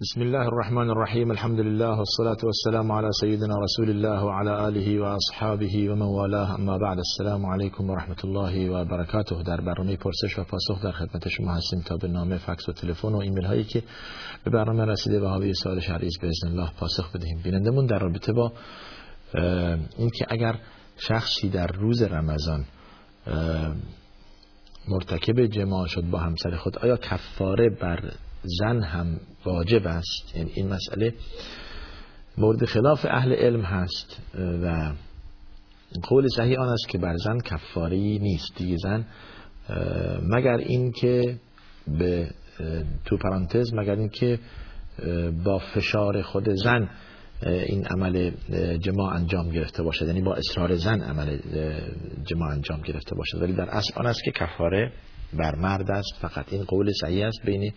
بسم الله الرحمن الرحیم الحمد لله والصلاة والسلام على سيدنا رسول الله وعلى آله وأصحابه ومن والاه اما بعد السلام علیکم و رحمت الله و در برنامه پرسش و پاسخ در خدمت شما هستیم تا به نامه فکس و تلفن و ایمیل هایی که به برنامه رسیده و حاوی سوال شرعی به الله پاسخ بدهیم. بینندمون در رابطه با اینکه اگر شخصی در روز رمضان مرتکب جماع شد با همسر خود آیا کفاره بر زن هم واجب است. یعنی این مسئله مورد خلاف اهل علم هست و قول صحیح آن است که بر زن کفاری نیست. دیگه زن مگر این که به تو پرانتز مگر این که با فشار خود زن این عمل جماع انجام گرفته باشد. یعنی با اصرار زن عمل جماع انجام گرفته باشد. ولی در اصل آن است که کفاره بر مرد است. فقط این قول صحیح است. بین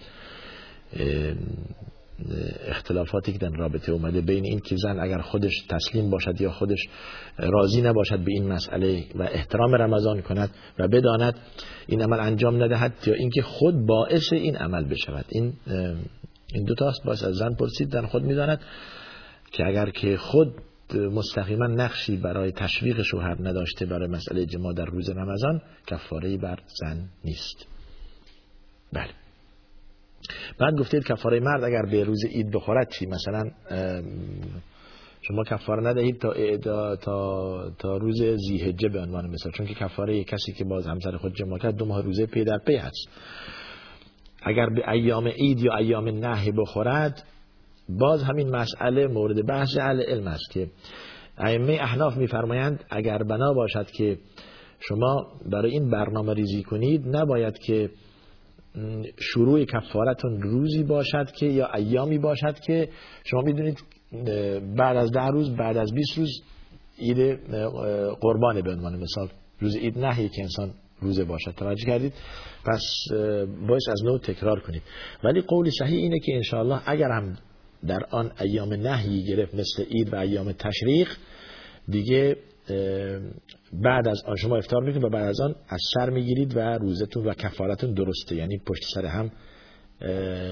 اختلافاتی که در رابطه اومده بین این که زن اگر خودش تسلیم باشد یا خودش راضی نباشد به این مسئله و احترام رمضان کند و بداند این عمل انجام ندهد یا اینکه خود باعث این عمل بشود. این این دو تاست باز از زن پرسید در خود می‌داند که اگر که خود مستقیما نقشی برای تشویق شوهر نداشته برای مسئله جما در روز رمضان کفاره بر زن نیست. بله. بعد گفتید کفاره مرد اگر به روز عید بخورد چی؟ مثلا شما کفاره ندهید تا تا تا روز زیهجه به عنوان مثال چون که کفاره کسی که باز همسر خود جمع کرد دو ماه روزه پی در پی هست. اگر به ایام عید یا ایام نهی بخورد باز همین مسئله مورد بحث اهل علم است که ائمه احناف میفرمایند اگر بنا باشد که شما برای این برنامه ریزی کنید نباید که شروع کفارتون روزی باشد که یا ایامی باشد که شما می‌دونید بعد از ده روز بعد از 20 روز عید قربانه به عنوان مثال. روز عید نهی که انسان روزه باشد. توجه کردید؟ پس باید از نوع تکرار کنید. ولی قول صحیح اینه که انشاءالله اگر هم در آن ایام نهی گرفت مثل عید و ایام تشریق دیگه بعد از آن شما افتار می‌کنید و بعد از آن از سر می‌گیرید و روزتون و کفارتون درسته. یعنی پشت سر هم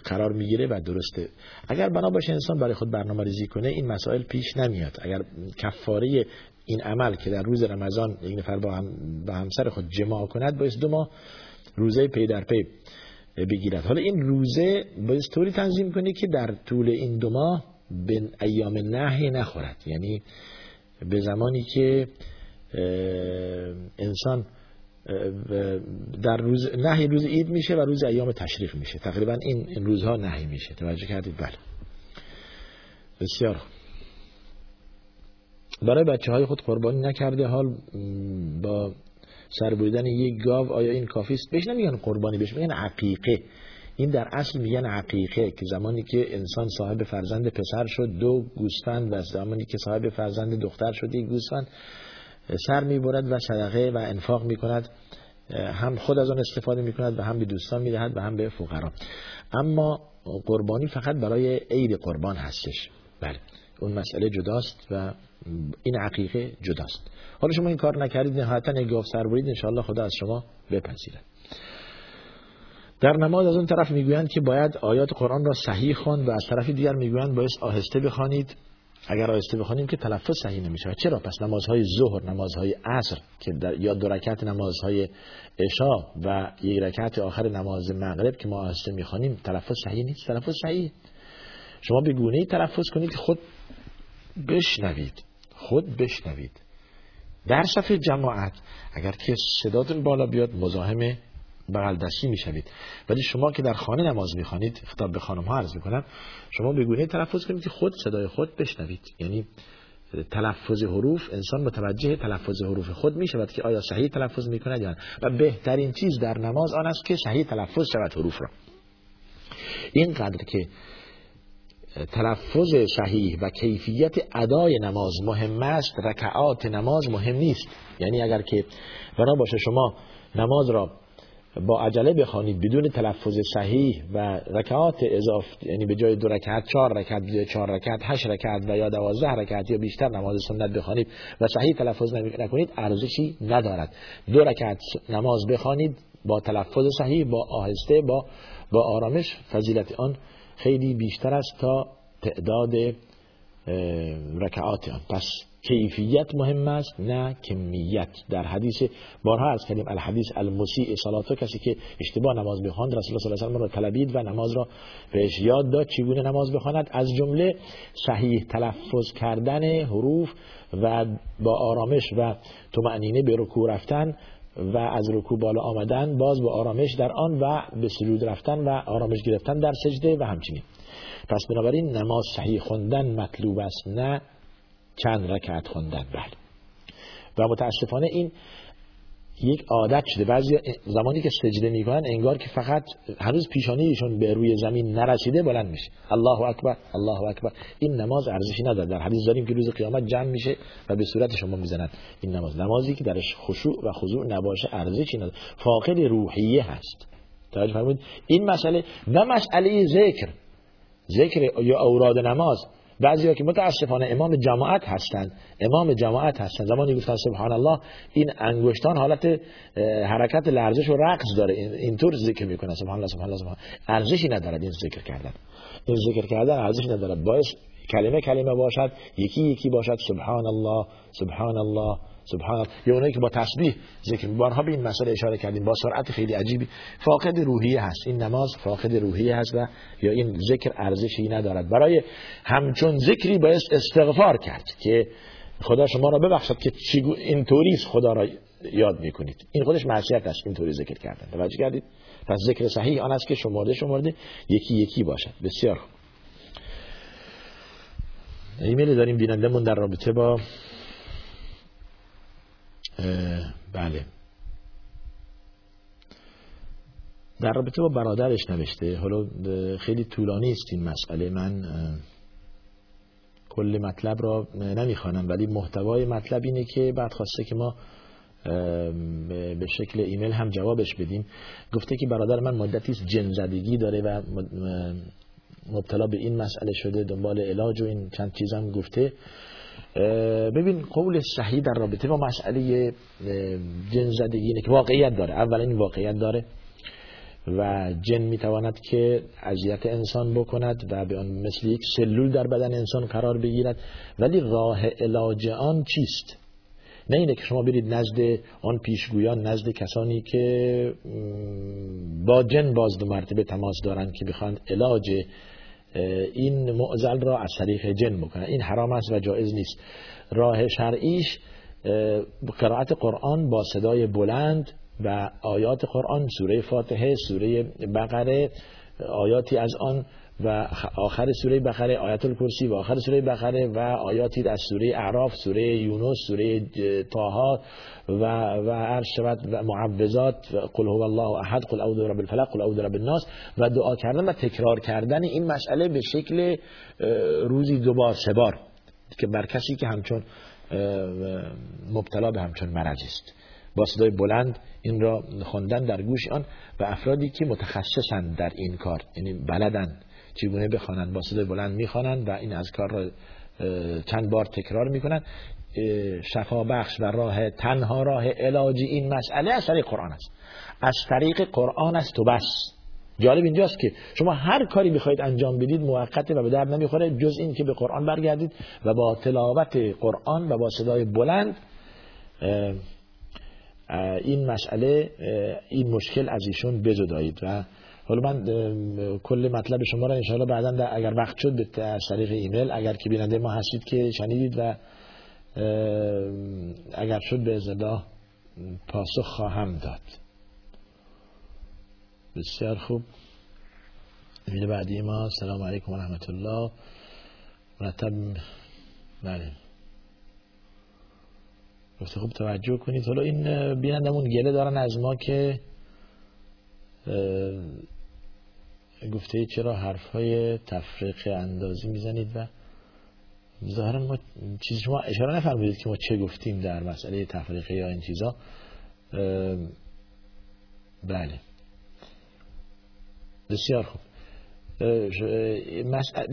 قرار می‌گیره و درسته. اگر بنا باشه انسان برای خود برنامه ریزی کنه این مسائل پیش نمیاد. اگر کفاره این عمل که در روز رمضان یک نفر با, هم با همسر خود جماع کند باید دو ماه روزه پی در پی بگیرد. حالا این روزه باید طوری تنظیم کنی که در طول این دو ماه به ایام نهی نخورد. یعنی به زمانی که انسان در روز نهی روز عید میشه و روز ایام تشریف میشه. تقریبا این روزها نهی میشه. توجه کردید؟ بله. بسیار برای بچه های خود قربانی نکرده حال با سر بریدن یک گاو آیا این کافی است؟ بهش نمیگن قربانی بهش میگن عقیقه. این در اصل میگن عقیقه که زمانی که انسان صاحب فرزند پسر شد دو گوسفند و زمانی که صاحب فرزند دختر شد یک گوسفند. سر می‌برد و صدقه و انفاق می‌کند هم خود از آن استفاده می‌کند و هم به دوستان می‌دهد و هم به فقرا. اما قربانی فقط برای عید قربان هستش. بله اون مسئله جداست و این عقیقه جداست. حالا شما این کار نکردید نهایتا یک گاو سر برید انشاءالله خدا از شما بپذیرد. در نماز از اون طرف می‌گویند که باید آیات قرآن را صحیح خواند و از طرف دیگر می‌گویند باید آهسته بخوانید. اگر آهسته بخوانیم که تلفظ صحیح نمیشه. چرا؟ پس نمازهای ظهر نمازهای عصر که در یا دو رکعت نمازهای عشا و یک رکعت آخر نماز مغرب که ما آهسته می‌خوانیم تلفظ صحیح نیست. تلفظ صحیح. شما به گونه تلفظ کنید که خود بشنوید. خود بشنوید. در صفحه جماعت اگر که صداتون بالا بیاد مزاحم بغل دستی می‌شوید. ولی شما که در خانه نماز می‌خوانید خطاب به خانم ها عرض می‌کنم شما به گونه تلفظ کنید که خود صدای خود بشنوید. یعنی تلفظ حروف انسان متوجه تلفظ حروف خود می‌شود که آیا صحیح تلفظ می‌کند یا و بهترین چیز در نماز آن است که صحیح تلفظ شود حروف را. اینقدر که تلفظ صحیح و کیفیت ادای نماز مهم است رکعات نماز مهم نیست. یعنی اگر که بنا باشه شما نماز را با عجله بخوانید بدون تلفظ صحیح و رکعات اضافه یعنی به جای دو رکعت چهار رکعت به چهار رکعت هشت رکعت و یا دوازده رکعت یا بیشتر نماز سنت بخوانید و صحیح تلفظ نکنید ارزشی ندارد. دو رکعت نماز بخوانید با تلفظ صحیح با آهسته با با آرامش فضیلت آن خیلی بیشتر است تا تعداد رکعات آن. پس کیفیت مهم است نه کمیت. در حدیث بارها از کلیم الحدیث المسیع صلاتو کسی که اشتباه نماز بخواند رسول الله صلی الله علیه و طلبید و نماز را بهش یاد داد چگونه نماز بخواند؟ از جمله صحیح تلفظ کردن حروف و با آرامش و طمأنینه به رکوع رفتن و از رکوع بالا آمدن باز با آرامش در آن و به سجود رفتن و آرامش گرفتن در سجده و همچنین. پس بنابراین نماز صحیح خوندن مطلوب است نه چند رکعت خوندن. بله. و متاسفانه این یک عادت شده. بعضی زمانی که سجده می‌کنن انگار که فقط هنوز پیشانیشون به روی زمین نرسیده بلند میشه. الله اکبر الله اکبر. این نماز ارزشی نداره. در حدیث داریم که روز قیامت جمع میشه و به صورت شما می‌زنن این نماز نمازی که درش خشوع و خضوع نباشه ارزشی نداره. فاقد روحیه هست. توجه فرمودید این مسئله نه مسئله ذکر. ذکر یا اوراد نماز. بعضی که متاسفانه امام جماعت هستند امام جماعت هستند. زمانی گفتن سبحان الله این انگشتان حالت حرکت لرزش و رقص داره. اینطور ذکر می‌کنه. سبحان الله سبحان الله سبحان ارزشی ندارد این ذکر کردن. این ذکر کردن ارزشی ندارد. باعث کلمه کلمه باشد یکی یکی باشد. سبحان الله سبحان الله سبحان یا اونایی که با تسبیح ذکر بارها به این مسئله اشاره کردیم. با سرعت خیلی عجیبی. فاقد روحیه هست. این نماز فاقد روحیه هست و یا این ذکر ارزشی ندارد. برای همچون ذکری باید استغفار کرد که خدا شما را ببخشد که اینطوری خدا را یاد می‌کنید. این خودش معصیت است اینطوری ذکر کردن. توجه کردید؟ پس ذکر صحیح آن است که شمارده شمارده یکی یکی باشد. بسیار خوب. ایمیل داریم بینندمون در رابطه با بله. در رابطه با برادرش نوشته حالا خیلی طولانی است این مسئله. من کل مطلب را نمی‌خوانم ولی محتوای مطلب اینه که بعد خواسته که ما به شکل ایمیل هم جوابش بدیم. گفته که برادر من مدتی جن زدگی داره و مبتلا به این مسئله شده دنبال علاج و این چند چیزم گفته. ببین قول صحیح در رابطه با مسئله جن زدگی اینه که واقعیت داره. اولا این واقعیت داره و جن می‌تواند که اذیت انسان بکند و به آن مثل یک سلول در بدن انسان قرار بگیرد. ولی راه علاج آن چیست؟ نه اینه که شما برید نزد آن پیشگویان نزد کسانی که با جن باز دو مرتبه تماس دارند که بخواند علاج این معزل را از طریق جن بکنه. این حرام است و جایز نیست. راه شرعیش قرائت قرآن با صدای بلند و آیات قرآن سوره فاتحه سوره بقره آیاتی از آن و آخر سوره بقره آیت الکرسی و آخر سوره بقره و آیاتی از سوره اعراف سوره یونس سوره طه و و عرض شود و معوذات قل هو الله احد قل اعوذ برب الفلق قل اعوذ برب الناس و دعا کردن و تکرار کردن این مسئله به شکل روزی دو بار سه بار که بر کسی که همچون مبتلا به همچون مرض است. با صدای بلند این را خوندن در گوش آن و افرادی که متخصصند در این کار یعنی بلدن چگونه بخوانند با صدای بلند می‌خوانند و این از کار را چند بار تکرار می‌کنند شفا بخش و راه تنها راه علاج این مسئله از طریق قرآن است. از طریق قرآن است و بس. جالب اینجاست که شما هر کاری می‌خواهید انجام بدید موقته و به درد نمی‌خوره جز این که به قرآن برگردید و با تلاوت قرآن و با صدای بلند این مسئله این مشکل از ایشون بزدایید و حالا من کل مطلب شما را انشاءالله بعدا اگر وقت شد به طریق ایمیل اگر که بیننده ما هستید که شنیدید و اگر شد به ازده پاسخ خواهم داد. بسیار خوب. ایمیل بعدی ما سلام علیکم و رحمت الله مرتب بله. گفته خوب توجه کنید. حالا این بینندمون گله دارن از ما که گفته چرا حرف های تفریق اندازی می‌زنید و ظاهرا ما چیزی شما اشاره نفرمودید که ما چه گفتیم در مسئله تفریقه یا این چیزا. بله. بسیار خوب.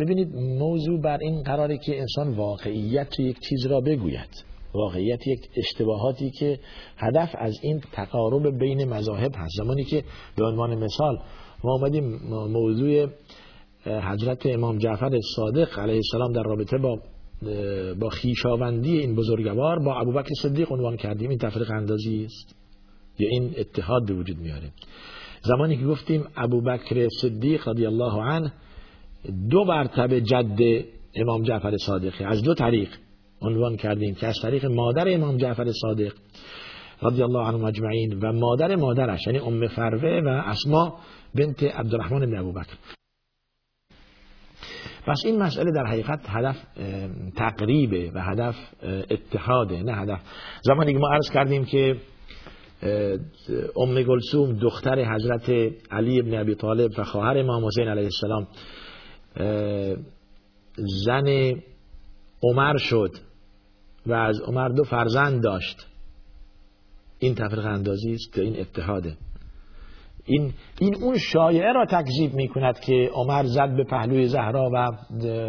ببینید موضوع بر این قراره که انسان واقعیت یک چیز را بگوید. واقعیت یک اشتباهاتی که هدف از این تقارب بین مذاهب هست. زمانی که به عنوان مثال ما آمدیم موضوع حضرت امام جعفر صادق علیه السلام در رابطه با با خیشاوندی این بزرگوار با ابوبکر صدیق عنوان کردیم. این تفریق اندازی است یا این اتحاد به وجود میاره. زمانی که گفتیم ابوبکر صدیق رضی الله عنه دو مرتبه جد امام جعفر صادقی از دو طریق عنوان کردیم که از طریق مادر امام جعفر صادق رضی الله عنه مجمعین و مادر مادرش یعنی ام فروه و اسما بنت عبدالرحمن بن ابوبکر. پس این مسئله در حقیقت هدف تقریبه و هدف اتحاده نه هدف. زمانی که ما عرض کردیم که ام گلسوم دختر حضرت علی ابن ابی طالب و خواهر امام حسین علیه السلام زن عمر شد و از عمر دو فرزند داشت. این تفریق اندازی است این اتحاده. این, این اون شایعه را تکذیب می کند که عمر زد به پهلوی زهرا و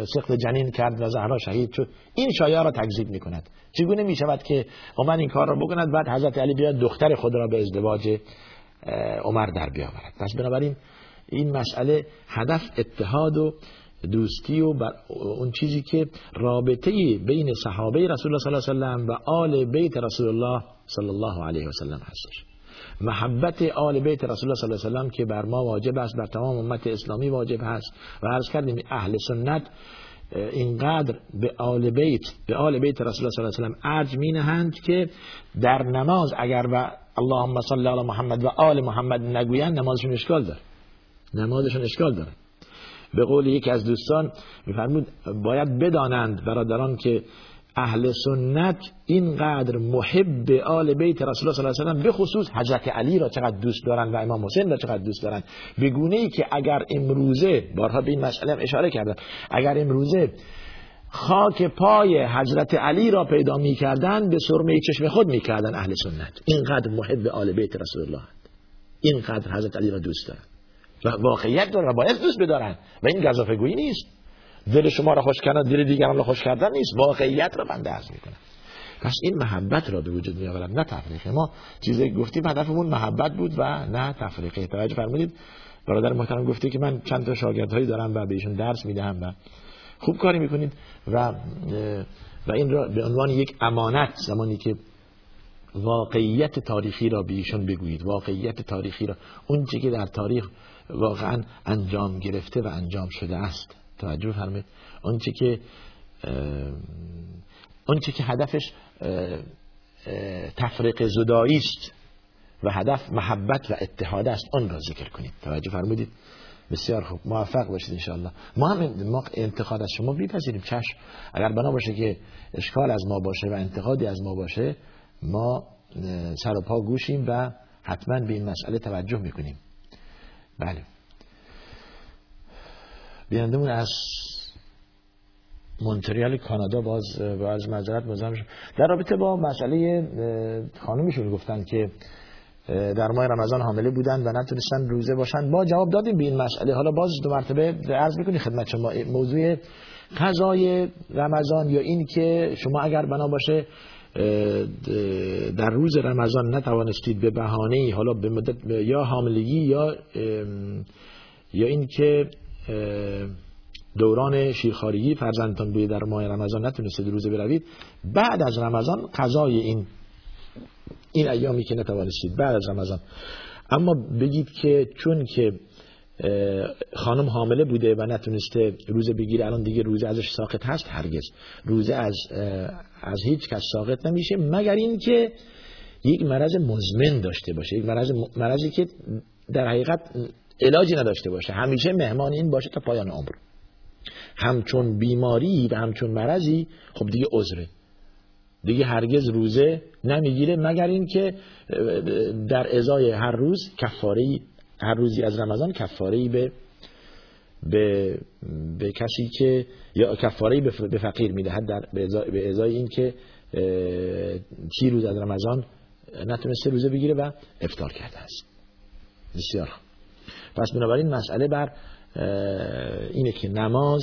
سخت جنین کرد و زهرا شهید شد. این شایعه را تکذیب می کند چگونه می شود که عمر این کار را بکند؟ بعد حضرت علی بیاد دختر خود را به ازدواج عمر در بیاورد. پس بنابراین این مسئله هدف اتحاد و دوستی و بر اون چیزی که رابطه بین صحابه رسول الله صلی الله علیه و و آل بیت رسول الله صلی الله علیه و سلم هستش. محبت آل بیت رسول الله صلی الله علیه و سلم که بر ما واجب است بر تمام امت اسلامی واجب هست و عرض کردیم اهل سنت اینقدر به آل بیت به آل بیت رسول الله صلی الله علیه و ارج مینهند که در نماز اگر و اللهم صل علی محمد و آل محمد نگویند نمازشون اشکال داره. نمازشون اشکال داره. به قول یکی از دوستان میفرمود باید بدانند برادران که اهل سنت اینقدر محب آل بیت رسول الله صلی الله علیه و به خصوص حضرت علی را چقدر دوست دارن و امام حسین را چقدر دوست دارن. به گونه ای که اگر امروزه بارها به این مسئله اشاره کردم اگر امروزه خاک پای حضرت علی را پیدا می کردن به سرمه چشم خود می کردن اهل سنت. اینقدر محب آل بیت رسول الله اینقدر حضرت علی را دوست دارن. و واقعیت دارن و باید دوست بدارن. و این گذافه گویی نیست. دل شما را خوش کردن دل دیگران را خوش کردن نیست. واقعیت را بنده عرض می‌کنم. پس این محبت را به وجود می نه تفریقه ما چیزی گفتیم هدفمون محبت بود و نه تفریقه توجه فرمودید. برادر محترم گفته که من چند تا شاگردهایی دارم و بهشون درس می‌دهم و خوب کاری می‌کنید و و این را به عنوان یک امانت زمانی که واقعیت تاریخی را به ایشون بگویید. واقعیت تاریخی را. اون که در تاریخ واقعا انجام گرفته و انجام شده است. توجه فرمید آنچه که آنچه که هدفش تفریق زدایی است و هدف محبت و اتحاد است آن را ذکر کنید. توجه فرمودید؟ بسیار خوب. موفق باشید انشاءالله. ما هم ما انتقاد از شما بیپذیریم چشم. اگر بنا باشه که اشکال از ما باشه و انتقادی از ما باشه ما سر و پا گوشیم و حتما به این مسئله توجه می‌کنیم. بله. بینندمون از مونتریال کانادا باز باز معذرت مزاحم در رابطه با مسئله خانومشون گفتن که در ماه رمضان حامله بودن و نتونستن روزه باشن. ما جواب دادیم به این مسئله. حالا باز دو مرتبه عرض می‌کنی خدمت شما. موضوع قضای رمضان یا این که شما اگر بنا باشه در روز رمضان نتوانستید به بهانه حالا به مدت یا حاملگی یا یا این که دوران شیرخارگی فرزندتان بوده در ماه رمضان نتونستید روزه بروید. بعد از رمضان قضای این این ایامی که نتوانستید بعد از رمضان. اما بگید که چون که خانم حامله بوده و نتونسته روزه بگیره الان دیگه روزه ازش ساقط هست هرگز. روزه از از هیچ کس ساقط نمیشه مگر اینکه یک مرض مزمن داشته باشه یک مرض مرضی که در حقیقت علاجی نداشته باشه. همیشه مهمان این باشه تا پایان عمر. همچون بیماری و همچون مرضی خب دیگه عذره. دیگه هرگز روزه نمی‌گیره مگر اینکه در ازای هر روز کفاره هر روزی از رمضان کفاره به به به کسی که یا کفاره به فقیر می‌دهد در به ازای این که سی روز از رمضان نتونسته روزه بگیره و افتار کرده است. بسیار پس بنابراین مسئله بر اینه که نماز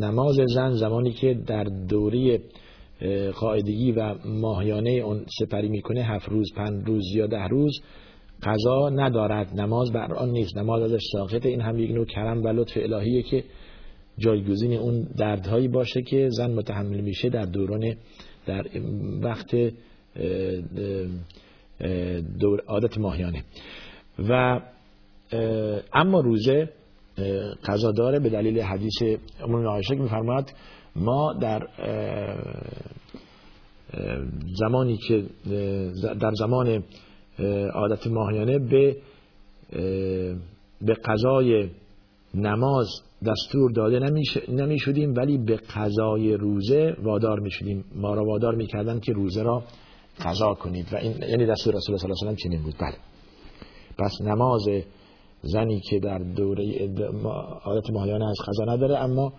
نماز زن زمانی که در دوری قاعدگی و ماهیانه اون سپری می‌کنه هفت روز پنج روز یا ده روز قضا ندارد. نماز بر آن نیست. نماز ازش ساقطه. این هم یک نوع کرم و لطف الهیه که جایگزین اون دردهایی باشه که زن متحمل میشه در دوران در وقت دور عادت ماهیانه. و اما روزه قضا داره به دلیل حدیث امون عایشه که ما در زمانی که در زمان عادت ماهیانه به به قضای نماز دستور داده نمی شدیم ولی به قضای روزه وادار می شدیم ما را وادار می کردن که روزه را قضا کنید. و این یعنی دستور رسول الله صلی الله علیه و چنین بود. بله. پس نماز زنی که در دوره عادت ماهیانه از قضا نداره اما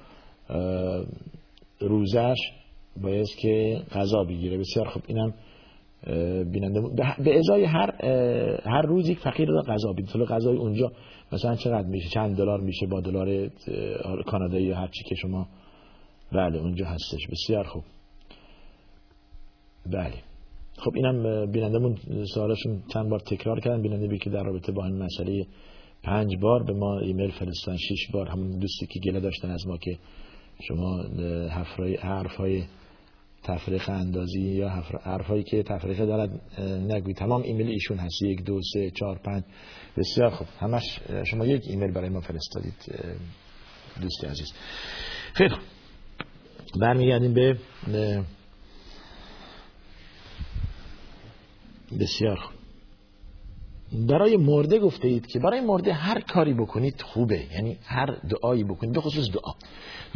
روزش باید که قضا بگیره. بسیار خوب. اینم بیننده به ازای هر هر روزی فقیر را غذا بید طول غذای اونجا مثلا چقدر میشه؟ چند دلار میشه با دلار کانادایی هر چی که شما بله اونجا هستش. بسیار خوب. بله. خب اینم بینندمون سوالشون چند بار تکرار کردن. بیننده‌ای که در رابطه با این مسئله پنج بار به ما ایمیل فرستن شش بار. همون دوستی که گله داشتن از ما که شما حرف های تفرقه اندازی یا حرفایی که تفرقه دارد نگوی. تمام ایمیل ایشون هست. یک دو سه چهار پنج. بسیار خوب. همش شما یک ایمیل برای ما فرستادید دوستی عزیز. خیلی برمیگردیم به بسیار خوب. برای مرده گفته اید که برای مرده هر کاری بکنید خوبه. یعنی هر دعایی بکنید به خصوص دعا.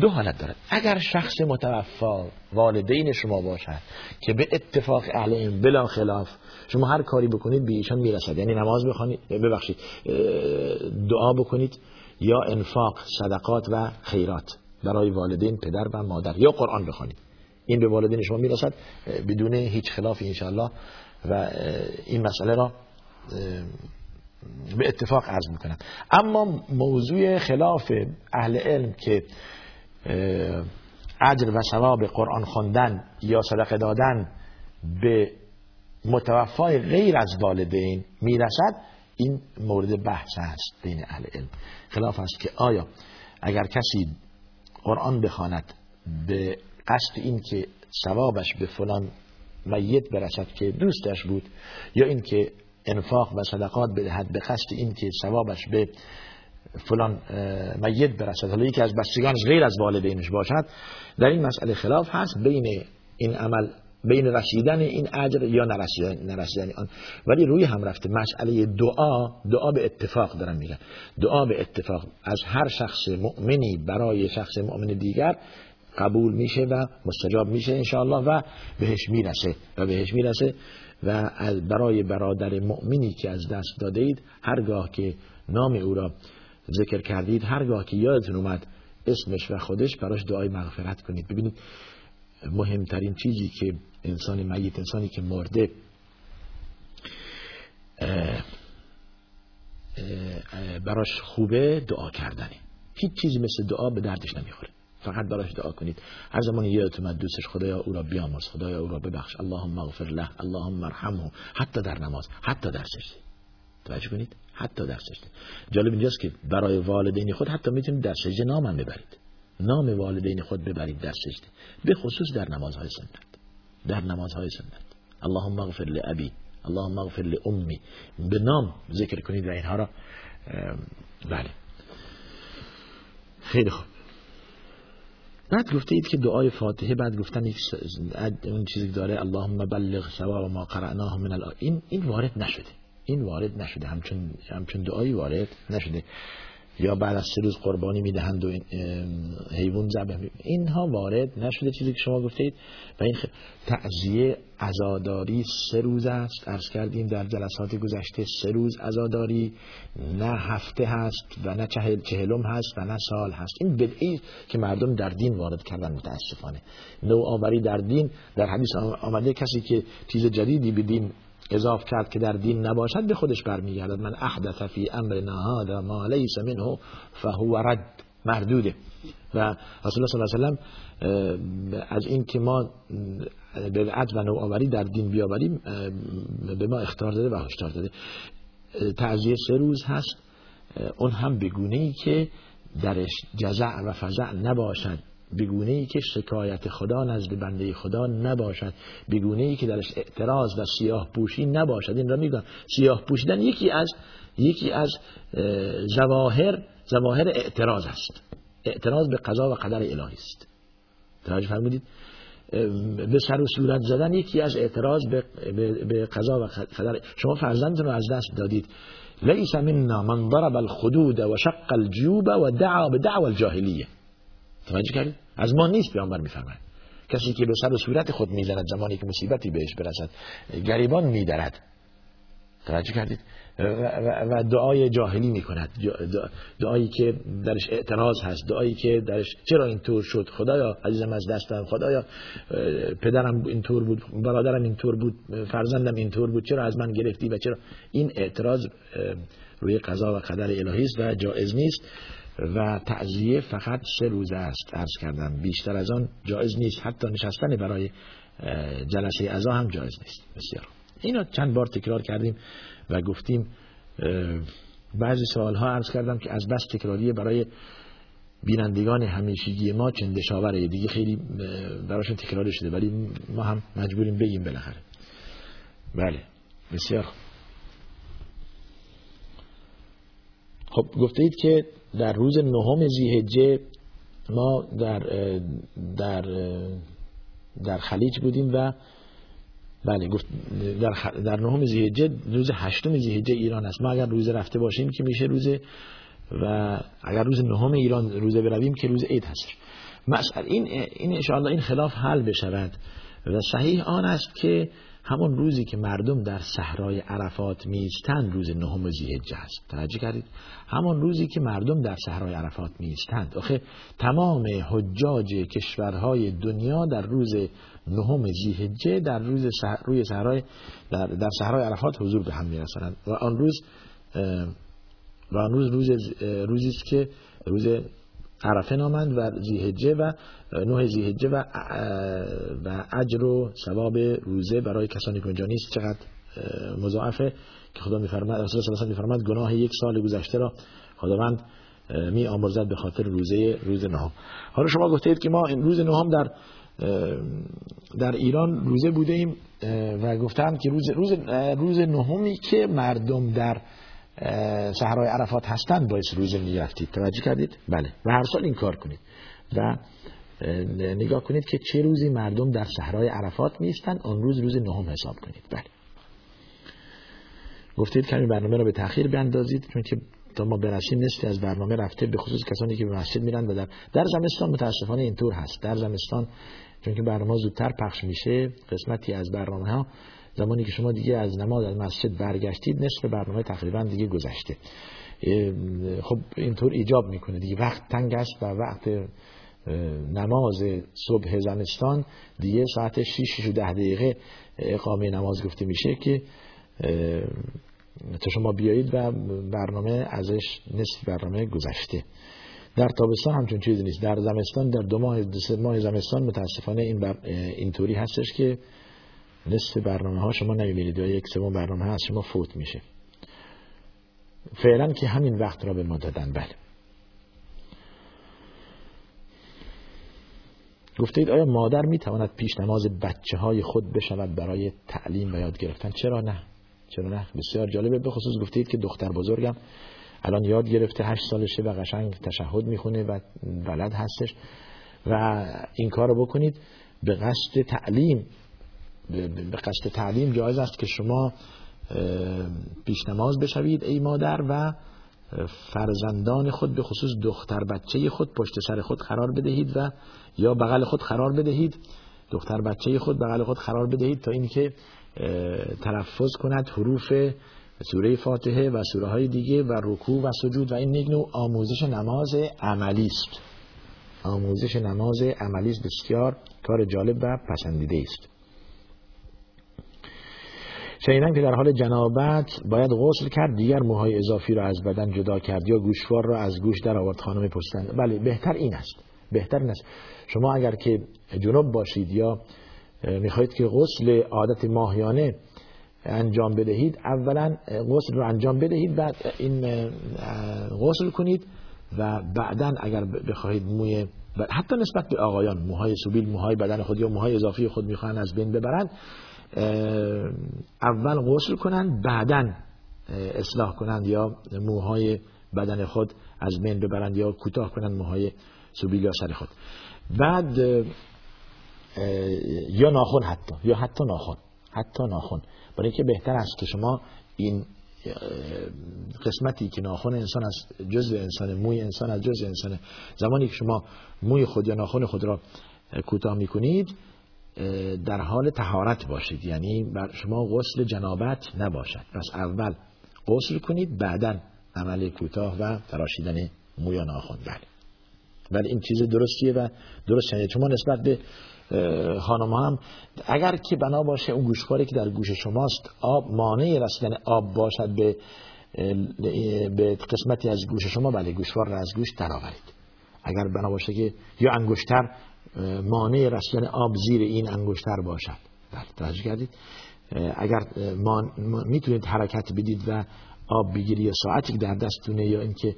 دو حالت داره اگر شخص متوفا والدین شما باشد که به اتفاق اهل بلا خلاف شما هر کاری بکنید به ایشان می‌رسد. یعنی نماز بخوانید ببخشید دعا بکنید یا انفاق صدقات و خیرات برای والدین پدر و مادر یا قرآن بخوانید. این به والدین شما می‌رسد بدون هیچ خلافی انشاءالله. و این مسئله را به اتفاق عرض می‌کنم اما موضوع خلاف اهل علم که اجر و ثواب قرآن خواندن یا صدقه دادن به متوفای غیر از والدین می‌رسد این مورد بحث است بین اهل علم. خلاف است که آیا اگر کسی قرآن بخواند به قصد این که ثوابش به فلان میت برسد که دوستش بود یا اینکه انفاق و صدقات بدهد به قصد این که ثوابش به فلان میت برسد. حالا یکی از بستگانش غیر از والدینش باشد. در این مسئله خلاف هست بین این عمل بین رسیدن این اجر یا نرسیدن, آن. ولی روی هم رفته. مسئله دعا دعا به اتفاق دارم میگم. دعا به اتفاق. از هر شخص مؤمنی برای شخص مؤمن دیگر قبول میشه و مستجاب میشه انشاءالله و بهش می‌رسه و بهش می‌رسه. و برای برادر مؤمنی که از دست داده اید هرگاه که نام او را ذکر کردید هرگاه که یادتون اومد اسمش و خودش براش دعای مغفرت کنید. ببینید مهمترین چیزی که انسان میت انسانی که مرده براش خوبه دعا کردنه. هیچ چیزی مثل دعا به دردش نمی‌خوره. فقط براش دعا کنید. هر زمان یادتون اومد دوستش خدایا او را بیامرز خدایا او را ببخش. اللهم اغفر له اللهم ارحمه. حتی در نماز حتی در سجده. توجه کنید؟ حتی در سجده. جالب اینجاست که برای والدین خود حتی می‌تونید در سجده نامم ببرید. نام والدین خود ببرید در سجده. به خصوص در نمازهای سنت. در نمازهای سنت. اللهم اغفر لابی اللهم اغفر لامی به نام ذکر کنید و اینها را بله. خیلی خوب. بعد گفته اید که دعای فاتحه بعد گفتن اون چیزی داره اللهم بلغ ثواب ما قرأناه من الان این این وارد نشده. این وارد نشده. همچون همچون دعایی وارد نشده. یا بعد از سه روز قربانی می‌دهند و حیوان ذبح اینها وارد نشده چیزی که شما گفتید و این تعزیه عزاداری سه روز است. عرض کردیم در جلسات گذشته سه روز عزاداری نه هفته هست و نه چهل چهلم هست و نه سال هست. این بدعی که مردم در دین وارد کردن متاسفانه. نوآوری در دین در حدیث آمده کسی که چیز جدیدی به دین اضاف کرد که در دین نباشد به خودش برمیگردد. من احدث فی امرنا هذا ما لیس منه فهو رد مردوده. و رسول الله صلی الله علیه و از این که ما بدعت و نوآوری در دین بیاوریم به ما اختار داده و هشدار داده. تعزیه سه روز هست. اون هم بگونه ای که درش جزع و فزع نباشد. بگونه ای که شکایت خدا نزد بنده خدا نباشد. بگونه ای که درش اعتراض و سیاه پوشی نباشد. این را میگم سیاه پوشیدن یکی از یکی از زواهر زواهر اعتراض است. اعتراض به قضا و قدر الهی است. توجه فرمودید به سر و صورت زدن یکی از اعتراض به, به قضا و قدر. شما فرزندتون رو از دست دادید. لیس منا من ضرب الخدود و شق الجیوب و دعا به الجاهلیه. توجه کردید از ما نیست پیامبر میفرماید. کسی که به سر و صورت خود می‌زند زمانی که مصیبتی بهش برسد گریبان میدرد. توجه کردید؟ و دعای جاهلی می‌کند. دعایی که درش اعتراض هست دعایی که درش چرا اینطور شد؟ خدایا عزیزم از دستم خدایا پدرم اینطور بود برادرم اینطور بود فرزندم اینطور بود چرا از من گرفتی و چرا؟ این اعتراض روی قضا و قدر الهی است و جایز نیست. و تعذیه فقط سه روزه است عرض کردم. بیشتر از آن جایز نیست. حتی نشستن برای جلسه ازا هم جایز نیست. بسیار. اینو چند بار تکرار کردیم و گفتیم بعضی سوال ها عرض کردم که از بس تکراریه برای بینندگان همیشگی ما چندشاوره. دیگه خیلی براشون تکرار شده ولی ما هم مجبوریم بگیم بالاخره. بله. بسیار. خب گفته اید که در روز نهم زیهجه ما در در در خلیج بودیم و بله گفت در, در نهم زیهجه روز هشتم زیهجه ایران است. ما اگر روز رفته باشیم که میشه روز و اگر روز نهم ایران روزه برویم که روز عید هست. مسئله این این ان این خلاف حل بشود و صحیح آن است که همون روزی که مردم در صحرای عرفات میستند روز نهم زیهجه است. توجه کردید؟ همون روزی که مردم در صحرای عرفات میستند آخه تمام حجاج کشورهای دنیا در روز نهم زیهجه در روز روی صحرای در, در صحرای عرفات حضور به هم می‌رسند و آن روز و آن روز روز روزی است که روز عرفه نامند و زیهجه و نه زیهجه و و اجر و ثواب روزه برای کسانی که اونجا نیست. چقدر مضاعفه که خدا میفرماد رسول الله میفرماد گناه یک سال گذشته را خداوند می آمرزد به خاطر روزه روز نهم. حالا شما گفتید که ما این روز نهم در در ایران روزه بوده ایم و گفتم که روز روز روز نهمی که مردم در صحرای عرفات هستند باعث روزه می‌رفتید. توجه کردید؟ بله. و هر سال این کار کنید. و نگاه کنید که چه روزی مردم در صحرای عرفات میستند آن روز روز نهم حساب کنید. بله. گفتید کمی برنامه را به تاخیر بیاندازید چون که تا ما برسیم نصفی از برنامه رفته به خصوص کسانی که به مسجد میرن و در در زمستان متاسفانه اینطور هست. در زمستان چون که برنامه زودتر پخش میشه قسمتی از برنامه ها زمانی که شما دیگه از نماز از مسجد برگشتید نصف برنامه تقریبا دیگه گذشته. خب اینطور ایجاب می‌کنه دیگه. وقت تنگ است و وقت نماز صبح زمستان دیگه ساعت 6 و 10 دقیقه اقامه نماز گفته میشه که تا شما بیایید و برنامه ازش نصف برنامه گذشته. در تابستان همچون چیزی نیست. در زمستان در دو ماه دو ماه زمستان متاسفانه این بر... اینطوری هستش که نصف برنامه ها شما نمی‌بینید یا یک سوم برنامه هست شما فوت میشه فعلا که همین وقت را به ما دادن بله. گفتید آیا مادر می‌تواند پیش نماز بچه های خود بشود برای تعلیم و یاد گرفتن؟ چرا نه؟ چرا نه؟ بسیار جالبه به خصوص گفتید که دختر بزرگم الان یاد گرفته هشت سالشه و قشنگ تشهد می‌خونه و بلد هستش و این کار رو بکنید. به قصد تعلیم به قصد تعلیم جایز است که شما پیش نماز بشوید ای مادر و فرزندان خود به خصوص دختر بچه خود پشت سر خود قرار بدهید و یا بغل خود قرار بدهید. دختر بچه خود بغل خود قرار بدهید تا اینکه تلفظ کند حروف سوره فاتحه و سوره های دیگه و رکوع و سجود و این یک نوع آموزش نماز عملی است. آموزش نماز عملی است بسیار کار جالب و پسندیده است. شنیدن که در حال جنابت باید غسل کرد دیگر موهای اضافی را از بدن جدا کرد یا گوشوار را از گوش در آورد خانم پرسیدند بله بهتر این است. بهتر این است. شما اگر که جنوب باشید یا می‌خواهید که غسل عادت ماهیانه انجام بدهید اولا غسل رو انجام بدهید بعد این غسل کنید و بعدا اگر بخواهید موی حتی نسبت به آقایان موهای سوبیل موهای بدن خود یا موهای اضافی خود می‌خواهند از بین ببرند اول غسل کنند بعدا اصلاح کنند یا موهای بدن خود از بین ببرند یا کوتاه کنند موهای سوبیل یا سر خود. بعد یا ناخن حتی یا حتی ناخن حتی ناخن. برای که بهتر است که شما این قسمتی که ناخن انسان از جزء انسان موی انسان از جزء انسان. زمانی که شما موی خود یا ناخن خود را کوتاه می‌کنید در حال تهارت باشید. یعنی بر شما غسل جنابت نباشد. پس اول غسل کنید بعدا عمل کوتاه و تراشیدن موی یا ناخن. بله. ولی این چیز درستیه و درست شنید شما نسبت به خانم هم اگر که بنا باشه اون گوشواری که در گوش شماست آب مانع رسیدن آب باشد به به قسمتی از گوش شما بله گوشوار را از گوش درآورید. اگر بنا باشه که یا انگشتر مانع رسیدن آب زیر این انگشتر باشد. بله توجه کردید. اگر می‌تونید حرکت بدید و آب بگیری یا ساعتی در دستتونه یا اینکه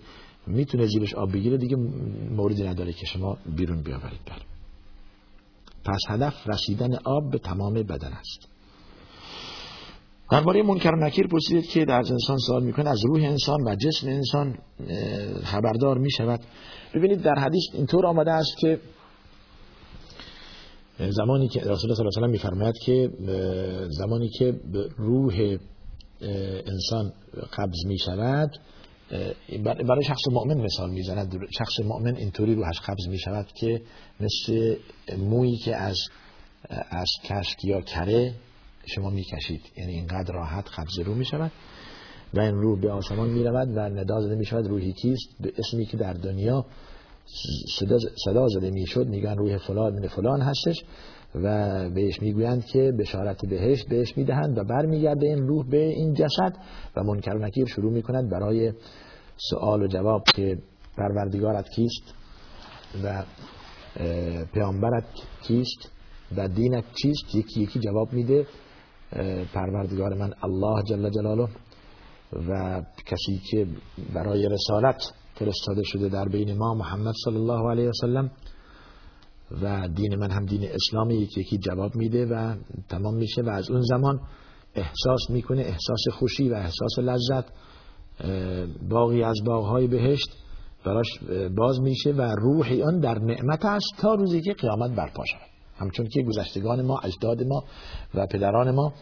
می‌تونه زیرش آب بگیره دیگه موردی نداره که شما بیرون بیاورید. بله. پس هدف رسیدن آب به تمام بدن است. درباره منکر نکیر پرسیدید که در انسان سوال می‌کنه از روح انسان و جسم انسان خبردار می شود ببینید در حدیث اینطور آمده است که زمانی که رسول الله صلی الله علیه و میفرماید که زمانی که روح انسان قبض می شود برای شخص مؤمن مثال می‌زند. شخص مؤمن اینطوری روحش قبض می شود که مثل مویی که از از کشک یا کره شما می‌کشید. یعنی اینقدر راحت قبض رو می شود و این روح به آسمان می رود و ندا زده می شود روحی کیست؟ به اسمی که در دنیا صدا, صدا زده می شد میگن روح فلان من فلان هستش و بهش می‌گویند که بشارت بهشت بهش می‌دهند و برمیگرده این روح به این جسد و منکر نکیر شروع می‌کند برای سوال و جواب که پروردگارت کیست و پیامبرت کیست و دینت چیست یکی یکی جواب میده پروردگار من الله جل جلاله و کسی که برای رسالت فرستاده شده در بین ما محمد صلی الله علیه وسلم و دین من هم دین اسلامی یکی یکی جواب میده و تمام میشه و از اون زمان احساس می‌کنه احساس خوشی و احساس لذت باقی از باغهای بهشت براش باز میشه و روحی آن در نعمت است تا روزی که قیامت برپا شود. همچون که گذشتگان ما اجداد ما و پدران ما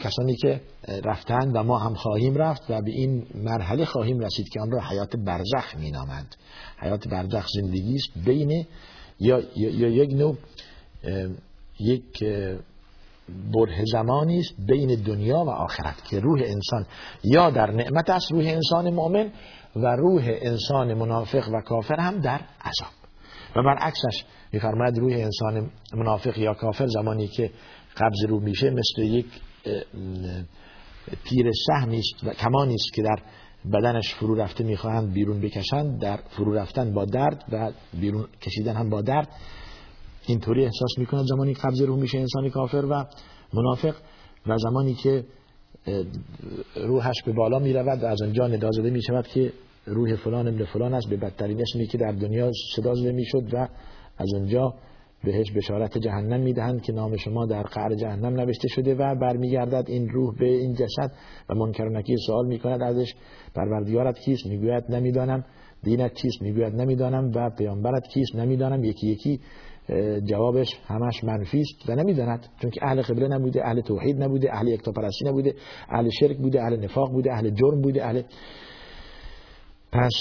کسانی که رفتن و ما هم خواهیم رفت و به این مرحله خواهیم رسید که آن را حیات برزخ مینامند. حیات برزخ زندگی است بین یا, یا یک نوع یک بره زمانی است بین دنیا و آخرت که روح انسان یا در نعمت است روح انسان مؤمن و روح انسان منافق و کافر هم در عذاب. و برعکسش میفرماید روح انسان منافق یا کافر زمانی که قبض رو میشه مثل یک تیر سهمی است و کمانی است که در بدنش فرو رفته می‌خواهند بیرون بکشند در فرو رفتن با درد و بیرون کشیدن هم با درد. اینطوری احساس می‌کنه زمانی قبض روح میشه انسانی کافر و منافق و زمانی که روحش به بالا می‌رود و از آنجا ندا زده می‌شود که روح فلان ابن فلان است به بدترین اسمی که در دنیا صدا زده می‌شد و از آنجا بهش بشارت جهنم می‌دهند که نام شما در قعر جهنم نوشته شده و برمیگردد این روح به این جسد و منکر سوال می‌کند ازش. پروردگارت کیست می‌گوید نمی‌دانم. دینت چیست می‌گوید نمی‌دانم. و پیامبرت کیست نمی‌دانم. یکی یکی جوابش همش منفی است و نمی‌داند. چون که اهل قبله نبوده اهل توحید نبوده اهل یکتاپرستی نبوده اهل شرک بوده اهل نفاق بوده اهل جرم بوده اهل پس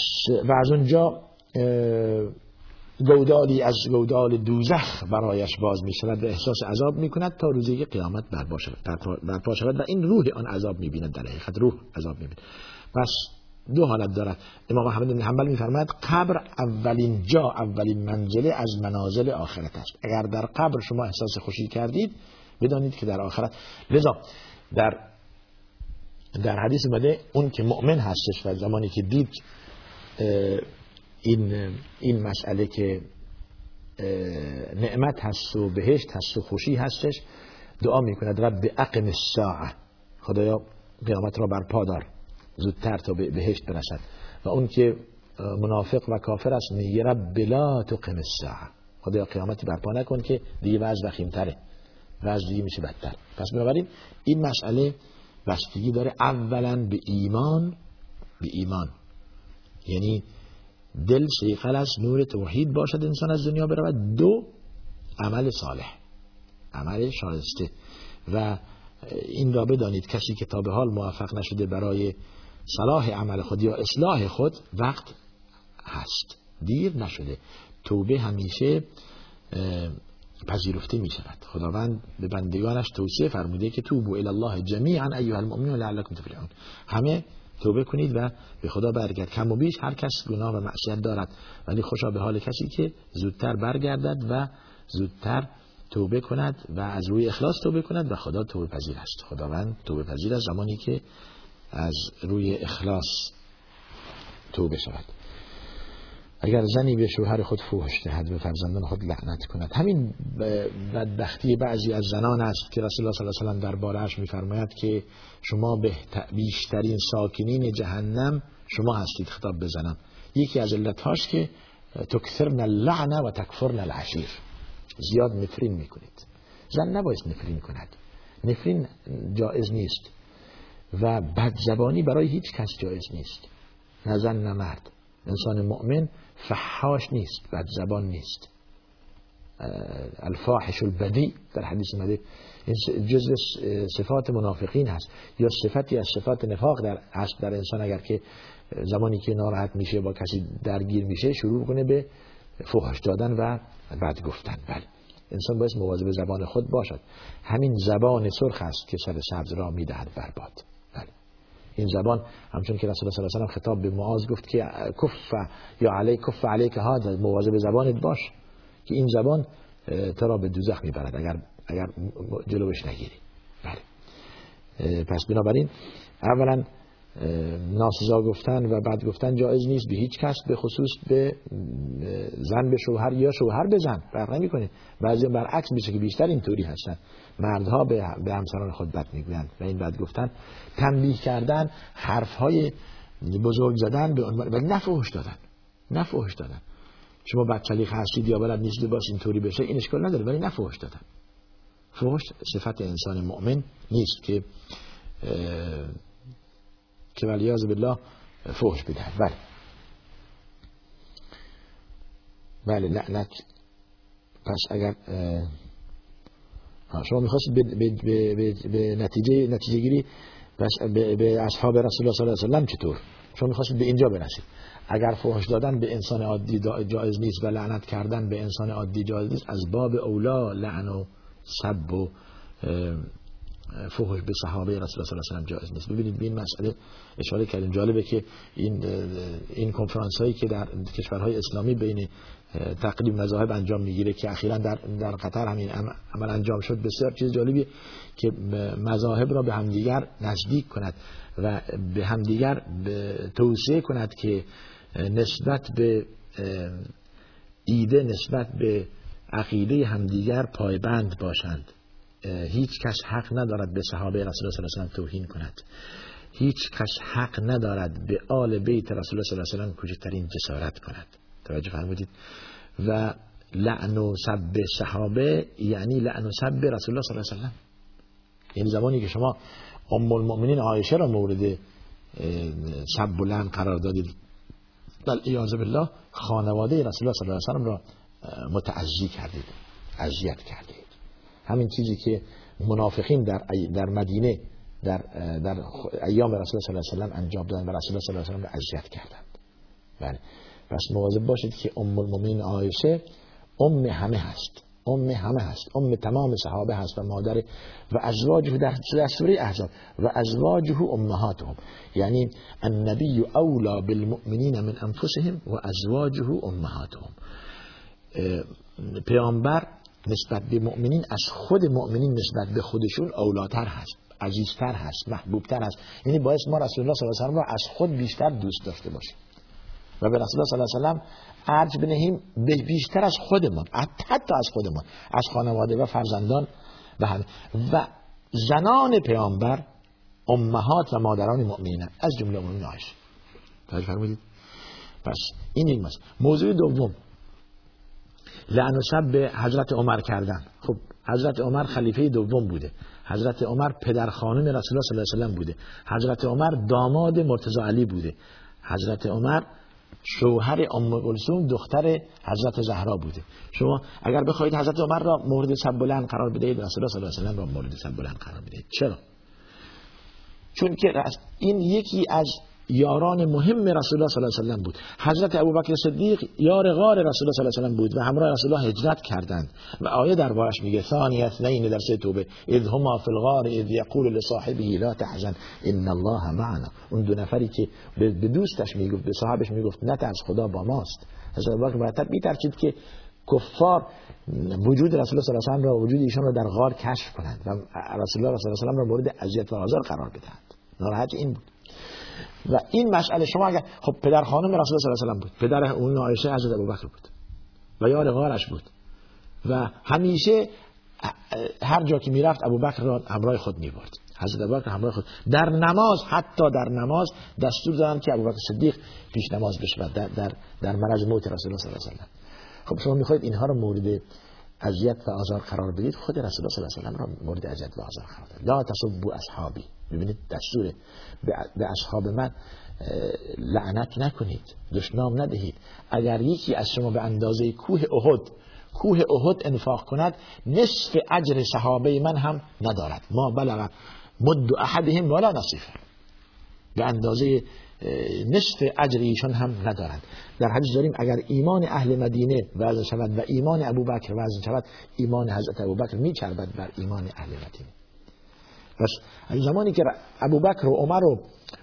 و از اونجا گودالی از گودال دوزخ برایش باز می شود و احساس عذاب می کند تا روزی که قیامت برپا شود و این روح آن عذاب می بیند در حقیقت روح عذاب می بیند پس دو حالت دارد. امام احمد بن حنبل میفرماید قبر اولین جا اولین منزله از منازل آخرت است. اگر در قبر شما احساس خوشی کردید بدانید که در آخرت لذا در در حدیث اومده اون که مؤمن هستش و زمانی که دید این این مسئله که نعمت هست و بهشت هست و خوشی هستش دعا می‌کند رب اقم الساعه خدایا قیامت را برپا دار. زودتر تا به بهشت برسد. و اون که منافق و کافر است میگه رب لا تقم الساعه خدایا قیامتی برپا نکن که دیگه وضع وخیمتره وضع دیگه میشه بدتر. پس بنابراین این مسئله بستگی داره اولا به ایمان به ایمان. یعنی دل شیخل از نور توحید باشد انسان از دنیا برود. دو عمل صالح. عمل شایسته. و این را بدانید کسی که تا به حال موفق نشده برای صلاح عمل خود یا اصلاح خود وقت هست. دیر نشده. توبه همیشه پذیرفته می شود. خداوند به بندگانش توصیه فرموده که توبو الله جمیعا ایها المؤمنون لعلکم تفلحون. همه توبه کنید و به خدا برگرد. کم و بیش هر کس گناه و معصیت دارد. ولی خوشا به حال کسی که زودتر برگردد و زودتر توبه کند و از روی اخلاص توبه کند و خدا توبه پذیر است. خداوند توبه پذیر است زمانی که از روی اخلاص توبه شود. اگر زنی به شوهر خود فوش دهد به فرزندان خود لعنت کند. همین بدبختی بعضی از زنان است که رسول الله صلی الله علیه و سلم دربارهش میفرماید که شما به بیشترین ساکنین جهنم شما هستید. خطاب بزنم یکی از علتهاش که تکثرن اللعنه و تکفرن العشیر. زیاد نفرین می‌کنید. زن نباید نفرین کند. نفرین جایز نیست. و بدزبانی برای هیچ کس جایز نیست. نه زن نه مرد. انسان مؤمن فحاش نیست بد زبان نیست. الفاحش البدی در حدیث مده جزء صفات منافقین هست. یا صفتی از صفات نفاق در هست در انسان اگر که زمانی که ناراحت میشه با کسی درگیر میشه شروع کنه به فحش دادن و بد گفتن. بله. انسان باید مواظب زبان خود باشد. همین زبان سرخ است که سر سبز را می‌دهد برباد. این زبان. همچون که رسول الله صلی الله علیه و خطاب به معاذ گفت که کف یا علی کف علیک هذا مواظب زبانت باش که این زبان تو به دوزخ می‌برد اگر اگر جلوش نگیری. بله. پس بنابراین اولا ناسزا گفتن و بعد گفتن جایز نیست به هیچ کس به خصوص به زن به شوهر یا شوهر به زن فرق نمی‌کنه. بعضی برعکس میشه که بیشتر اینطوری هستن. مردها به همسران خود بد می‌گویند و این بد گفتن. تنبیه کردن حرف های بزرگ زدن به عنوان ولی نفوش دادن نفوش دادن. شما بچلی هستید یا بلد نیست باش اینطوری بشه این اشکال نداره ولی نفوش دادن. فوش صفت انسان مؤمن نیست که که ولیاز بالله فوش بدهد بله. بله لعنت پس اگر شما می‌خواستید به, به, به, به, نتیجه نتیجه گیری به, اصحاب رسول الله صلی الله علیه و چطور؟ شما می‌خواستید به اینجا برسید. اگر فحش دادن به انسان عادی جایز نیست و لعنت کردن به انسان عادی جایز نیست از باب اولا لعن و سب و فحش به صحابه رسول الله صلی الله علیه و جایز نیست. ببینید به این مسئله اشاره کردیم. جالبه که این این کنفرانس هایی که در کشورهای اسلامی بین تقریب مذاهب انجام می‌گیره که اخیرا در در قطر همین عمل انجام شد. بسیار چیز جالبی که مذاهب را به همدیگر نزدیک کند و به همدیگر توصیه کند که نسبت به ایده نسبت به عقیده همدیگر پایبند باشند. هیچ کس حق ندارد به صحابه رسول الله صلی الله علیه و توهین کند. هیچ کس حق ندارد به آل بیت رسول الله صلی الله علیه و کوچکترین جسارت کند. توجه فرمودید. و لعن و سب صحابه یعنی لعن و سب رسول الله صلی الله علیه و یعنی زمانی که شما ام المؤمنین عایشه را مورد سب و لعن قرار دادید. بل ایاذ بالله خانواده رسول الله صلی الله علیه و را متعزی کردید اذیت کردید. همین چیزی که منافقین در در مدینه در در ایام رسول الله صلی الله علیه و انجام دادن و رسول الله صلی الله علیه و را اذیت کردند. بله. پس مواظب باشید که ام المؤمنین عایشه ام همه هست. ام همه هست. ام تمام صحابه هست و مادر و ازواجه در سوره احزاب و ازواجه امهاتهم. یعنی النبی اولا بالمؤمنین من انفسهم و ازواجه امهاتهم. پیامبر نسبت به مؤمنین از خود مؤمنین نسبت به خودشون اولاتر هست عزیزتر هست محبوبتر هست. یعنی باعث ما رسول الله صلی الله علیه و از خود بیشتر دوست داشته باشیم. و به رسول الله صلی الله علیه و ارج بنهیم بیشتر از خودمان حتی از خودمان از خانواده و فرزندان و و زنان پیامبر امهات و مادران مؤمنین از جمله مؤمنین عایشه توجه فرمودید. پس این یک مسئله. موضوع دوم. لعن و سب به حضرت عمر کردن. خب حضرت عمر خلیفه دوم بوده. حضرت عمر پدر خانم رسول الله صلی الله علیه و بوده. حضرت عمر داماد مرتضی علی بوده. حضرت عمر شوهر ام کلثوم دختر حضرت زهرا بوده. شما اگر بخواید حضرت عمر را مورد سب بلند قرار بدهید رسول الله صلی الله علیه و را مورد سب بلند قرار بدهید. چرا؟ چون که این یکی از یاران مهم رسول الله صلی الله علیه و سلم بود. حضرت ابوبکر صدیق یار غار رسول الله صلی الله علیه و سلم بود و همراه رسول الله هجرت کردند. و آیه دربارش میگه ثانی اثنین در سه توبه اذ هما فی الغار اذ یقول لصاحبه لا تحزن ان الله معنا. اون دو نفری که به دوستش می‌گفت به صاحبش می‌گفت نترس خدا با ماست. حضرت ابوبکر مرتب میترسید که کفار وجود رسول الله صلی الله علیه و را وجود ایشان را در غار کشف کنند و رسول الله صلی الله علیه و سلم را مورد اذیت و آزار قرار بدهند. ناراحت این بود. و این مسئله شما اگر خب پدر خانم رسول الله صلی الله علیه و بود. پدر اون عایشه حضرت ابوبکر بود. و یار غارش بود. و همیشه هر جا که می‌رفت ابوبکر را همراه خود می‌برد. حضرت ابوبکر همراه خود. در نماز حتی در نماز دستور دادن که ابوبکر صدیق پیش نماز بشود در در در مرض موت رسول الله صلی الله علیه و خب شما می‌خواید اینها رو مورد اذیت و آزار قرار بدید خود رسول الله صلی الله علیه و را مورد اذیت و آزار قرار داد لا تسبوا اصحابی. ببینید دستور به اصحاب من لعنت نکنید دشنام ندهید. اگر یکی از شما به اندازه کوه احد کوه احد انفاق کند نصف اجر صحابه من هم ندارد. ما بلغ مد احدهم ولا نصیفه. به اندازه نصف اجر ایشان هم ندارند. در حدیث داریم اگر ایمان اهل مدینه وزن شود و ایمان ابوبکر وزن شود ایمان حضرت ابوبکر میچربد بر ایمان اهل مدینه. پس زمانی که ابوبکر و عمر و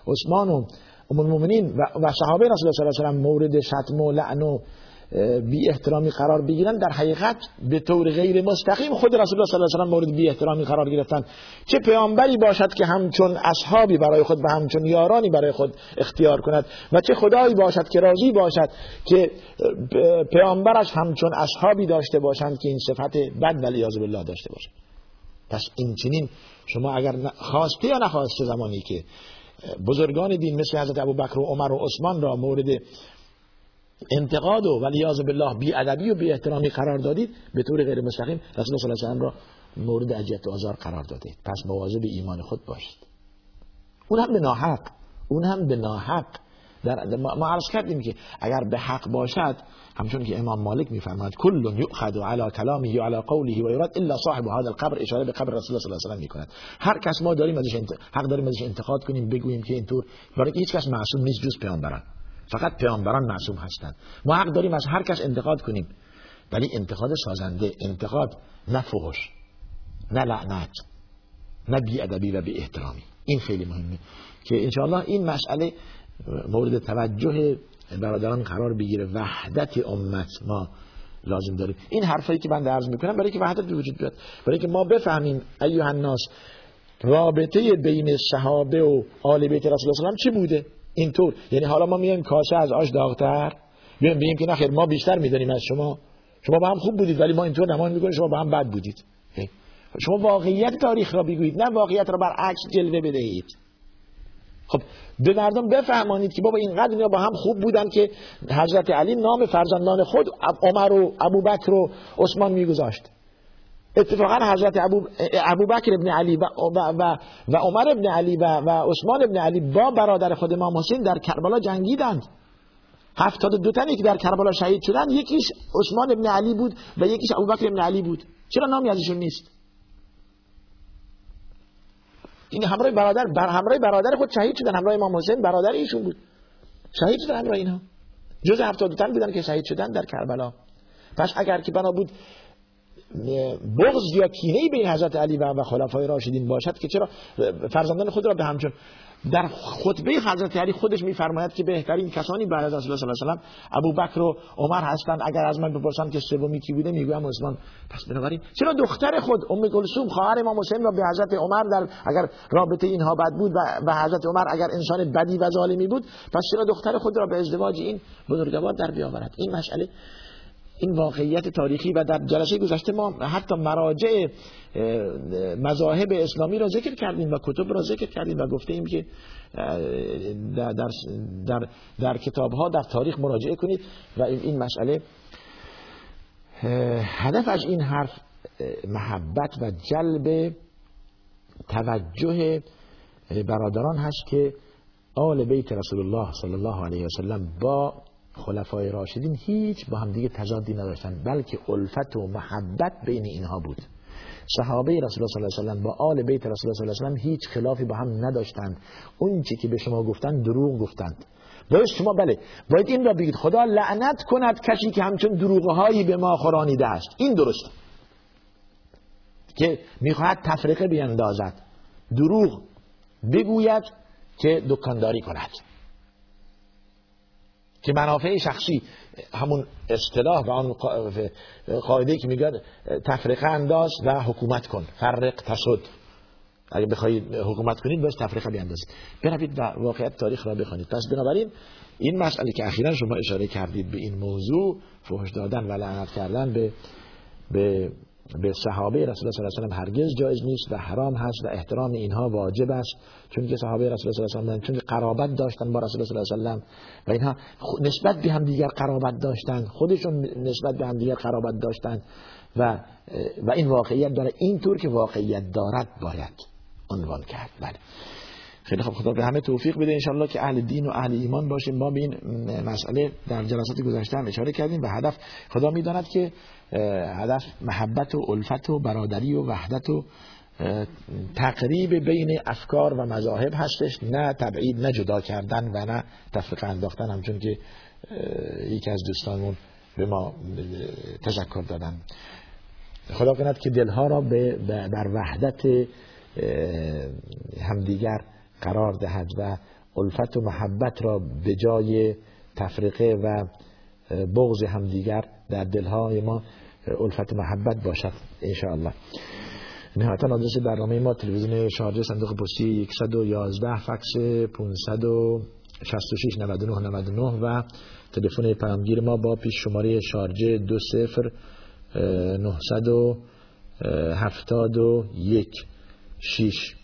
عثمان و ام المؤمنین و صحابه رسول الله صلی الله علیه و مورد شتم و لعن و بی احترامی قرار بگیرن در حقیقت به طور غیر مستقیم خود رسول الله صلی الله علیه و مورد بی احترامی قرار گرفتن. چه پیامبری باشد که همچون اصحابی برای خود و همچون یارانی برای خود اختیار کند و چه خدایی باشد که راضی باشد که پیامبرش همچون اصحابی داشته باشند که این صفت بد ولی بالله داشته باشند. پس این چنین شما اگر خواسته یا نخواسته زمانی که بزرگان دین مثل حضرت ابوبکر و عمر و عثمان را مورد انتقاد و ولیاذ بالله بی ادبی و بی احترامی قرار دادید به طور غیر مستقیم رسول الله صلی الله علیه و را مورد اذیت و آزار قرار دادید. پس مواظب ایمان خود باشید. اون هم به ناحق اون هم به ناحق. در ما عرض کردیم که اگر به حق باشد همچون که امام مالک میفرماد کل یؤخذ علی کلامه و علی قوله و یراد الا صاحب هذا القبر اشاره به قبر رسول الله صلی الله علیه و می‌کند. هر کس ما داریم ازش حق داریم ازش انتقاد کنیم بگوییم که اینطور. برای هیچ کس معصوم نیست جز پیامبران. فقط پیامبران معصوم هستند. ما حق داریم از هر کس انتقاد کنیم. ولی انتقاد سازنده انتقاد نه فحش نه لعنت نه بی ادبی و بی احترامی این خیلی مهمه که انشاءالله این مسئله مورد توجه برادران قرار بگیره. وحدت امت ما لازم داریم این حرفایی که من عرض می‌کنم برای که وحدت وجود بیاد. برای که ما بفهمیم ایها الناس رابطه بین صحابه و آل بیت رسول الله چی بوده؟ اینطور. یعنی حالا ما میایم کاسه از آش داغتر. بیایم بگیم که نخیر ما بیشتر می‌دونیم از شما. شما با هم خوب بودید ولی ما اینطور نمایان می‌کنیم شما با هم بد بودید. شما واقعیت تاریخ را بگویید نه واقعیت را برعکس جلوه بدهید. خب به مردم بفهمانید که بابا اینقدر اینا با هم خوب بودن که حضرت علی نام فرزندان خود عمر و ابوبکر و عثمان میگذاشت. اتفاقا حضرت ابو, ابو بکر ابن علی و, و, و, عمر ابن علی و, و عثمان ابن علی با برادر خود امام حسین در کربلا جنگیدند. هفتاد دو تنی که در کربلا شهید شدن یکیش عثمان ابن علی بود و یکیش ابو بکر ابن علی بود. چرا نامی ازشون نیست؟ این همراه برادر بر همراه برادر خود شهید شدن. همراه امام حسین برادر ایشون بود. شهید شدن همراه اینها. جز 72 تن بودن که شهید شدن در کربلا. پس اگر که بنا بود بغض یا کینه بین حضرت علی و خلفای راشدین باشد که چرا؟ فرزندان خود را به همچون در خطبه حضرت علی خودش میفرماید که بهترین کسانی بعد از رسول الله صلی الله علیه و ابو بکر و عمر هستند. اگر از من بپرسن که سومی کی بوده می‌گویم عثمان. پس بنابراین چرا دختر خود ام کلثوم خواهر امام حسین را به حضرت عمر در اگر رابطه اینها بد بود و حضرت عمر اگر انسان بدی و ظالمی بود پس چرا دختر خود را به ازدواج این بزرگوار در بیاورد؟ این مسئله این واقعیت تاریخی و در جلسه گذشته ما حتی مراجع مذاهب اسلامی را ذکر کردیم و کتب را ذکر کردیم و گفتیم که در, در, در کتاب ها در تاریخ مراجعه کنید و این مسئله هدف از این حرف محبت و جلب توجه برادران هست که آل بیت رسول الله صلی الله علیه وسلم با خلفای راشدین هیچ با هم دیگه تضادی نداشتن بلکه الفت و محبت بین اینها بود. صحابه رسول الله صلی الله علیه و با آل بیت رسول الله صلی الله علیه و هیچ خلافی با هم نداشتند. اون چی که به شما گفتند دروغ گفتند. باید شما بله باید این را بگید. خدا لعنت کند کسی که همچون دروغهایی به ما خورانیده است. این درست. که می‌خواهد تفریقه بیندازد دروغ بگوید که دکانداری کند. که منافع شخصی همون اصطلاح و آن قاعده که میگه تفریقه انداز و حکومت کن. فرق تسد اگه بخواید حکومت کنید باید تفریقه بیاندازید بروید و واقعیت تاریخ را بخوانید پس بنابراین این مسئله که اخیرا شما اشاره کردید به این موضوع فحش دادن و لعنت کردن به به به صحابه رسول الله صلی الله علیه و هرگز جایز نیست و حرام هست و احترام اینها واجب است. چون که صحابه رسول الله صلی الله علیه و چون قرابت داشتن با رسول الله صلی الله علیه و و اینها نسبت به هم دیگر قرابت داشتن خودشون نسبت به هم دیگر قرابت داشتن و و این واقعیت داره. اینطور که واقعیت دارد باید عنوان کرد. بله. خیلی خب خدا به همه توفیق بده انشالله که اهل دین و اهل ایمان باشیم. ما به این مسئله در جلسات گذشته هم اشاره کردیم و هدف خدا می‌داند که هدف محبت و الفت و برادری و وحدت و تقریب بین افکار و مذاهب هستش. نه تبعید نه جدا کردن و نه تفریق انداختن. همچون که یکی از دوستانمون به ما تذکر دادن. خدا کند که دلها را به بر وحدت همدیگر قرار دهد و الفت و محبت را به جای تفریقه و بغض همدیگر در دلهای ما الفت محبت باشد انشاءالله. نهایتا آدرس برنامه ما تلویزیون شارجه صندوق پستی 111 فکس 566 99 99 و تلفن پیامگیر ما با پیش شماره شارجه 20 971 6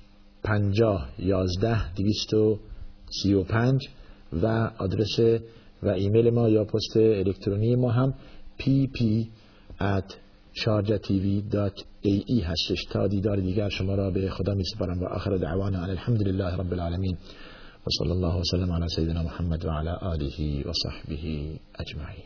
50 11 235 و آدرس و ایمیل ما یا پست الکترونی ما هم pp at هستش. تا دیدار دیگر شما را به خدا می سپارم و آخر دعوانا الحمد لله رب العالمین. و صلی الله وسلم علی سیدنا محمد و علی آله و صحبه اجمعین.